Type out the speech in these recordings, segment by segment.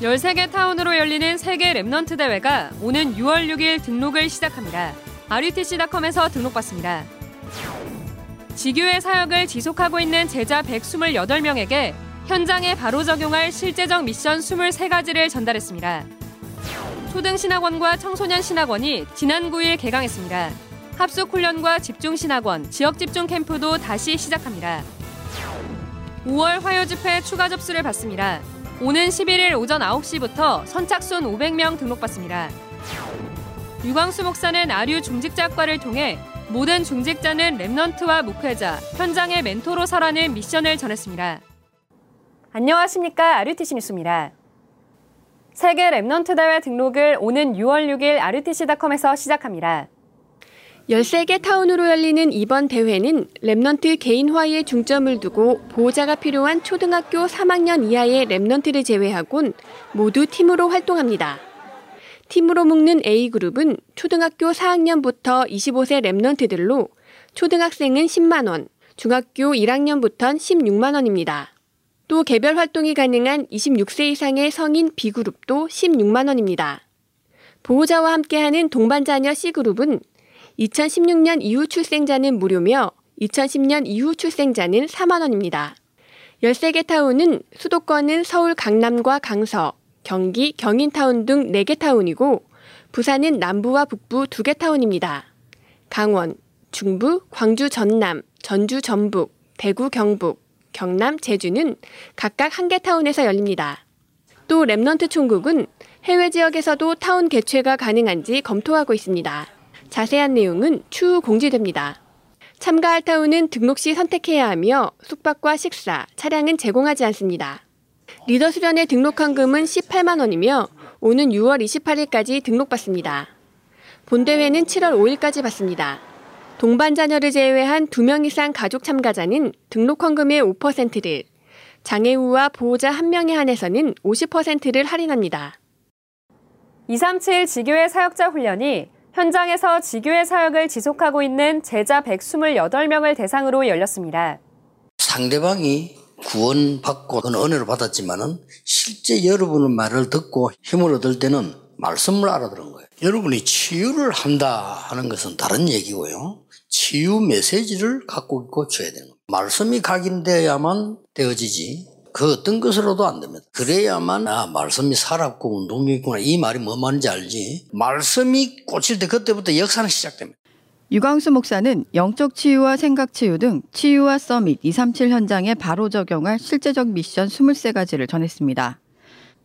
13개 타운으로 열리는 세계 Remnant 대회가 오는 6월 6일 등록을 시작합니다. RUTC.com에서 등록받습니다. 지교회 사역을 지속하고 있는 제자 128명에게 현장에 바로 적용할 실제적 미션 23가지를 전달했습니다. 초등신학원과 청소년신학원이 지난 9일 개강했습니다. 합숙훈련과 집중신학원, 지역집중 캠프도 다시 시작합니다. 5월 화요집회 추가 접수를 받습니다. 오는 11일 오전 9시부터 선착순 500명 등록받습니다. 유광수 목사는 아류 중직자과를 통해 모든 중직자는 Remnant와 목회자, 현장의 멘토로 서라는 미션을 전했습니다. 안녕하십니까. RUTC 뉴스입니다. 세계 Remnant 대회 등록을 오는 6월 6일 RUTC.com에서 시작합니다. 13개 타운으로 열리는 이번 대회는 Remnant 개인화에 중점을 두고 보호자가 필요한 초등학교 3학년 이하의 Remnant를 제외하곤 모두 팀으로 활동합니다. 팀으로 묶는 A그룹은 초등학교 4학년부터 25세 랩넌트들로 초등학생은 10만원, 중학교 1학년부터는 16만원입니다. 또 개별 활동이 가능한 26세 이상의 성인 B그룹도 16만원입니다. 보호자와 함께하는 동반자녀 C그룹은 2016년 이후 출생자는 무료며 2010년 이후 출생자는 4만 원입니다. 13개 타운은 수도권은 서울 강남과 강서, 경기, 경인타운 등 4개 타운이고 부산은 남부와 북부 2개 타운입니다. 강원, 중부, 광주 전남, 전주 전북, 대구 경북, 경남 제주는 각각 1개 타운에서 열립니다. 또 Remnant 총국은 해외 지역에서도 타운 개최가 가능한지 검토하고 있습니다. 자세한 내용은 추후 공지됩니다. 참가할 타운은 등록 시 선택해야 하며 숙박과 식사, 차량은 제공하지 않습니다. 리더 수련에 등록 한 금은 18만 원이며 오는 6월 28일까지 등록받습니다. 본대회는 7월 5일까지 받습니다. 동반 자녀를 제외한 2명 이상 가족 참가자는 등록 헌금의 5%를, 장애우와 보호자 1명에 한해서는 50%를 할인합니다. 237 지교회 사역자 훈련이 현장에서 지교회 사역을 지속하고 있는 제자 128명을 대상으로 열렸습니다. 상대방이 구원받고 은혜를 받았지만은 실제 여러분의 말을 듣고 힘을 얻을 때는 말씀을 알아들은 거예요. 여러분이 치유를 한다 하는 것은 다른 얘기고요. 치유 메시지를 갖고 있고 줘야 되는 거예요. 말씀이 각인되어야만 되어지지 그 어떤 것으로도 안 됩니다. 그래야만 아 말씀이 살았고 운동이 있구나 이 말이 뭐 말인지 알지. 말씀이 꽂힐 때 그때부터 역사는 시작됩니다. 유광수 목사는 영적 치유와 생각 치유 등 치유와 서밋 237 현장에 바로 적용할 실제적 미션 23가지를 전했습니다.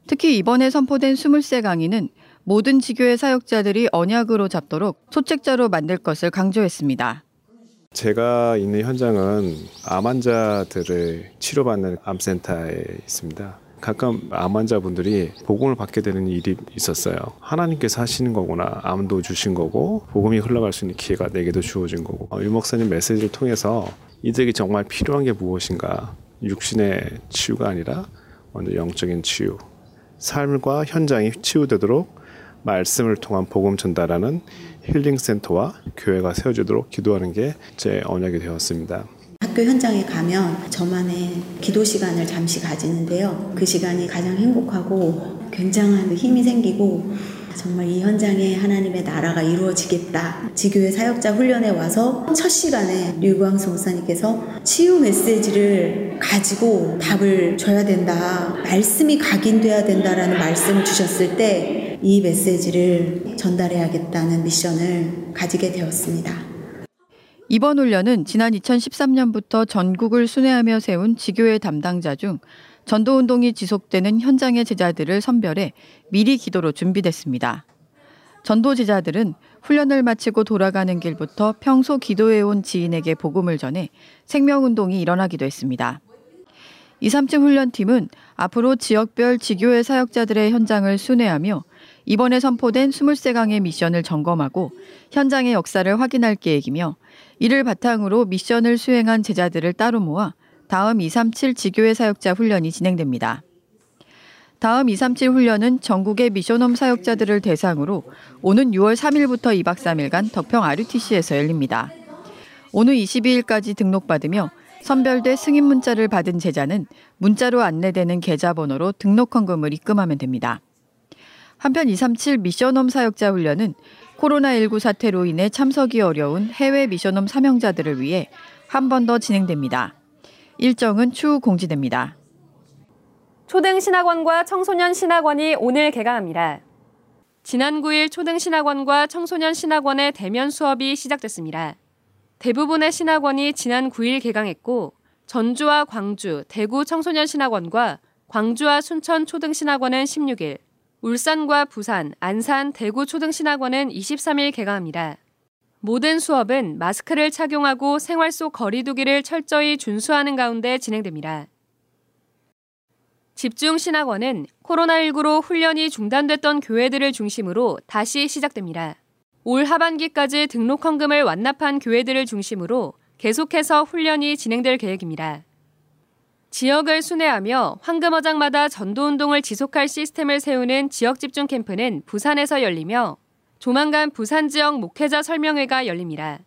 특히 이번에 선포된 23 강의는 모든 지교의 사역자들이 언약으로 잡도록 소책자로 만들 것을 강조했습니다. 제가 있는 현장은 암 환자들을 치료받는 암센터에 있습니다. 가끔 암 환자분들이 복음을 받게 되는 일이 있었어요. 하나님께서 하시는 거구나. 암도 주신 거고 복음이 흘러갈 수 있는 기회가 내게도 주어진 거고 유 목사님 메시지를 통해서 이들이 정말 필요한 게 무엇인가 육신의 치유가 아니라 먼저 영적인 치유 삶과 현장이 치유되도록 말씀을 통한 복음 전달하는 힐링 센터와 교회가 세워지도록 기도하는 게 제 언약이 되었습니다. 학교 현장에 가면 저만의 기도 시간을 잠시 가지는데요. 그 시간이 가장 행복하고 굉장한 힘이 생기고 정말 이 현장에 하나님의 나라가 이루어지겠다. 지교회 사역자 훈련에 와서 첫 시간에 류광수 목사님께서 치유 메시지를 가지고 답을 줘야 된다. 말씀이 각인돼야 된다라는 말씀을 주셨을 때 이 메시지를 전달해야겠다는 미션을 가지게 되었습니다. 이번 훈련은 지난 2013년부터 전국을 순회하며 세운 지교회 담당자 중 전도운동이 지속되는 현장의 제자들을 선별해 미리 기도로 준비됐습니다. 전도 제자들은 훈련을 마치고 돌아가는 길부터 평소 기도해온 지인에게 복음을 전해 생명운동이 일어나기도 했습니다. 237 훈련팀은 앞으로 지역별 지교회 사역자들의 현장을 순회하며 이번에 선포된 23강의 미션을 점검하고 현장의 역사를 확인할 계획이며 이를 바탕으로 미션을 수행한 제자들을 따로 모아 다음 237 지교회 사역자 훈련이 진행됩니다. 다음 237 훈련은 전국의 미션홈 사역자들을 대상으로 오는 6월 3일부터 2박 3일간 덕평 RUTC에서 열립니다. 오늘 22일까지 등록받으며 선별돼 승인 문자를 받은 제자는 문자로 안내되는 계좌번호로 등록 헌금을 입금하면 됩니다. 한편 237 미션홈 사역자 훈련은 코로나19 사태로 인해 참석이 어려운 해외 미션홈 사명자들을 위해 한 번 더 진행됩니다. 일정은 추후 공지됩니다. 초등신학원과 청소년신학원이 오늘 개강합니다. 지난 9일 초등신학원과 청소년신학원의 대면 수업이 시작됐습니다. 대부분의 신학원이 지난 9일 개강했고 전주와 광주, 대구 청소년신학원과 광주와 순천 초등신학원은 16일, 울산과 부산, 안산, 대구 초등신학원은 23일 개강합니다. 모든 수업은 마스크를 착용하고 생활 속 거리두기를 철저히 준수하는 가운데 진행됩니다. 집중신학원은 코로나19로 훈련이 중단됐던 교회들을 중심으로 다시 시작됩니다. 올 하반기까지 등록 헌금을 완납한 교회들을 중심으로 계속해서 훈련이 진행될 계획입니다. 지역을 순회하며 황금어장마다 전도운동을 지속할 시스템을 세우는 지역 집중 캠프는 부산에서 열리며 조만간 부산 지역 목회자 설명회가 열립니다.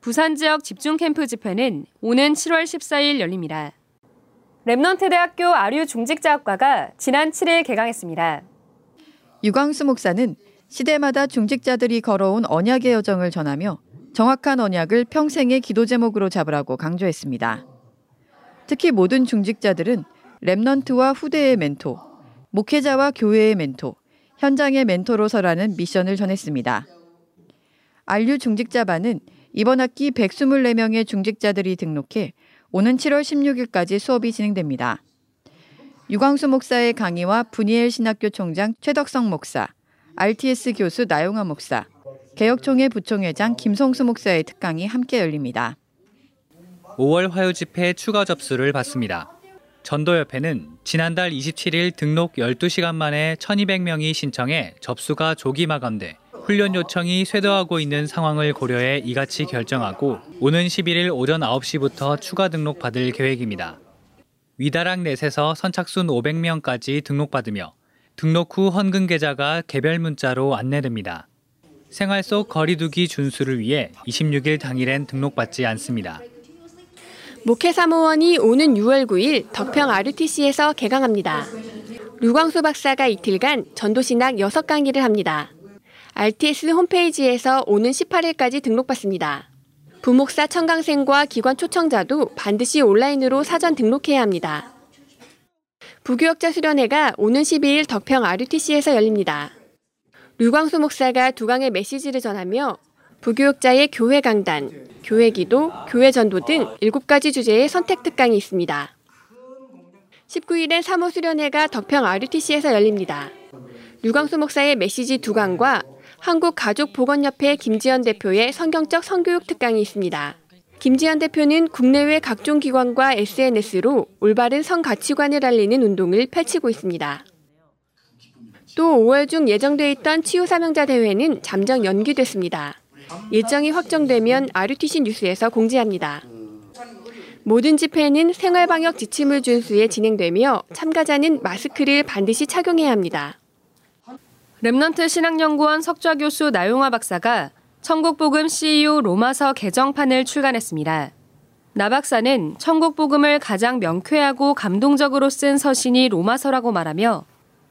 부산 지역 집중 캠프 집회는 오는 7월 14일 열립니다. 렘넌트 대학교 RU 중직자학과가 지난 7일 개강했습니다. 유광수 목사는 시대마다 중직자들이 걸어온 언약의 여정을 전하며 정확한 언약을 평생의 기도 제목으로 잡으라고 강조했습니다. 특히 모든 중직자들은 랩넌트와 후대의 멘토, 목회자와 교회의 멘토, 현장의 멘토로 서라는 미션을 전했습니다. 안류 중직자반은 이번 학기 124명의 중직자들이 등록해 오는 7월 16일까지 수업이 진행됩니다. 유광수 목사의 강의와 분이엘 신학교 총장 최덕성 목사, RTS 교수 나용화 목사, 개혁총회 부총회장 김성수 목사의 특강이 함께 열립니다. 5월 화요 집회 추가 접수를 받습니다. 전도협회는 지난달 27일 등록 12시간 만에 1200명이 신청해 접수가 조기 마감돼 훈련 요청이 쇄도하고 있는 상황을 고려해 이같이 결정하고 오는 11일 오전 9시부터 추가 등록 받을 계획입니다. 위다락 넷에서 선착순 500명까지 등록받으며 등록 후 헌금 계좌가 개별 문자로 안내됩니다. 생활 속 거리두기 준수를 위해 26일 당일엔 등록받지 않습니다. 목회사무원이 오는 6월 9일 덕평 RUTC에서 개강합니다. 류광수 박사가 이틀간 전도신학 6강의를 합니다. RTS 홈페이지에서 오는 18일까지 등록받습니다. 부목사 청강생과 기관 초청자도 반드시 온라인으로 사전 등록해야 합니다. 부교역자 수련회가 오는 12일 덕평 RUTC에서 열립니다. 류광수 목사가 두 강의 메시지를 전하며 부교육자의 교회 강단, 교회 기도, 교회 전도 등 7가지 주제의 선택 특강이 있습니다. 19일엔 사모 수련회가 덕평 RUTC에서 열립니다. 류광수 목사의 메시지 두 강과 한국가족보건협회 김지현 대표의 성경적 성교육 특강이 있습니다. 김지현 대표는 국내외 각종 기관과 SNS로 올바른 성 가치관을 알리는 운동을 펼치고 있습니다. 또 5월 중 예정돼 있던 치유 사명자 대회는 잠정 연기됐습니다. 일정이 확정되면 RUTC 뉴스에서 공지합니다. 모든 집회는 생활방역 지침을 준수해 진행되며 참가자는 마스크를 반드시 착용해야 합니다. 렘넌트 신학연구원 석좌 교수 나용화 박사가 천국복음 CEO 로마서 개정판을 출간했습니다. 나 박사는 천국복음을 가장 명쾌하고 감동적으로 쓴 서신이 로마서라고 말하며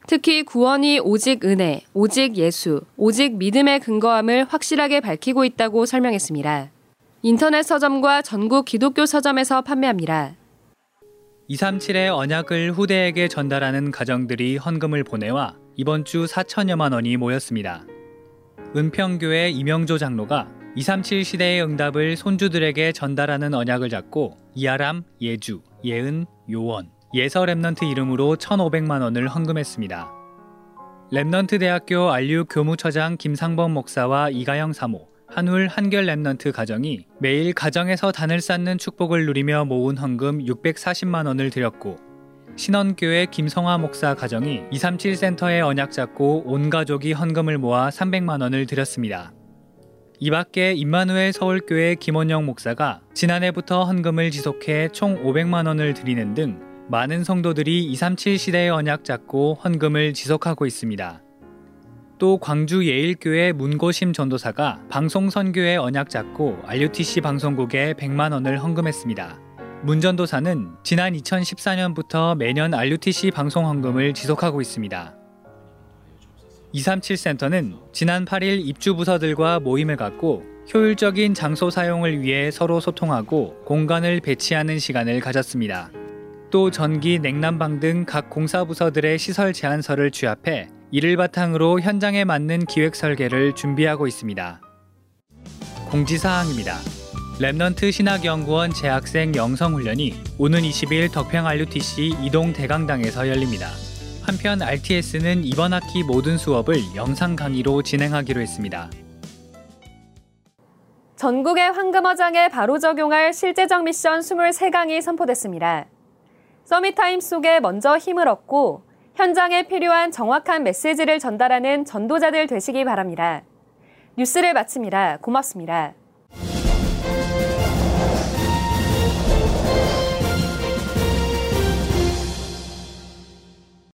특히 구원이 오직 은혜, 오직 예수, 오직 믿음에 근거함을 확실하게 밝히고 있다고 설명했습니다. 인터넷 서점과 전국 기독교 서점에서 판매합니다. 237의 언약을 후대에게 전달하는 가정들이 헌금을 보내와 이번 주 4천여만 원이 모였습니다. 은평교회 이명조 장로가 237 시대의 응답을 손주들에게 전달하는 언약을 잡고 이아람, 예주, 예은, 요원, 예서 remnant 이름으로 1,500만 원을 헌금했습니다. 렘넌트 대학교 RU 교무처장 김상범 목사와 이가영 사모, 한울 한결 remnant 가정이 매일 가정에서 단을 쌓는 축복을 누리며 모은 헌금 640만 원을 드렸고 신원교회 김성화 목사 가정이 237 센터에 언약 잡고 온 가족이 헌금을 모아 300만 원을 드렸습니다. 이 밖에 임마누엘 서울교회 김원영 목사가 지난해부터 헌금을 지속해 총 500만 원을 드리는 등 많은 성도들이 237 시대의 언약 잡고 헌금을 지속하고 있습니다. 또 광주 예일교회 문고심 전도사가 방송선교의 언약 잡고 RUTC 방송국에 100만 원을 헌금했습니다. 문 전도사는 지난 2014년부터 매년 RUTC 방송 헌금을 지속하고 있습니다. 237센터는 지난 8일 입주 부서들과 모임을 갖고 효율적인 장소 사용을 위해 서로 소통하고 공간을 배치하는 시간을 가졌습니다. 또 전기, 냉난방 등 각 공사 부서들의 시설 제안서를 취합해 이를 바탕으로 현장에 맞는 기획 설계를 준비하고 있습니다. 공지사항입니다. 렘넌트 신학연구원 재학생 영성훈련이 오는 20일 덕평 RUTC 이동 대강당에서 열립니다. 한편 RTS는 이번 학기 모든 수업을 영상 강의로 진행하기로 했습니다. 전국의 황금어장에 바로 적용할 실제적 미션 23강이 선포됐습니다. summit time 속에 먼저 힘을 얻고 현장에 필요한 정확한 메시지를 전달하는 전도자들 되시기 바랍니다. 뉴스를 마칩니다. 고맙습니다.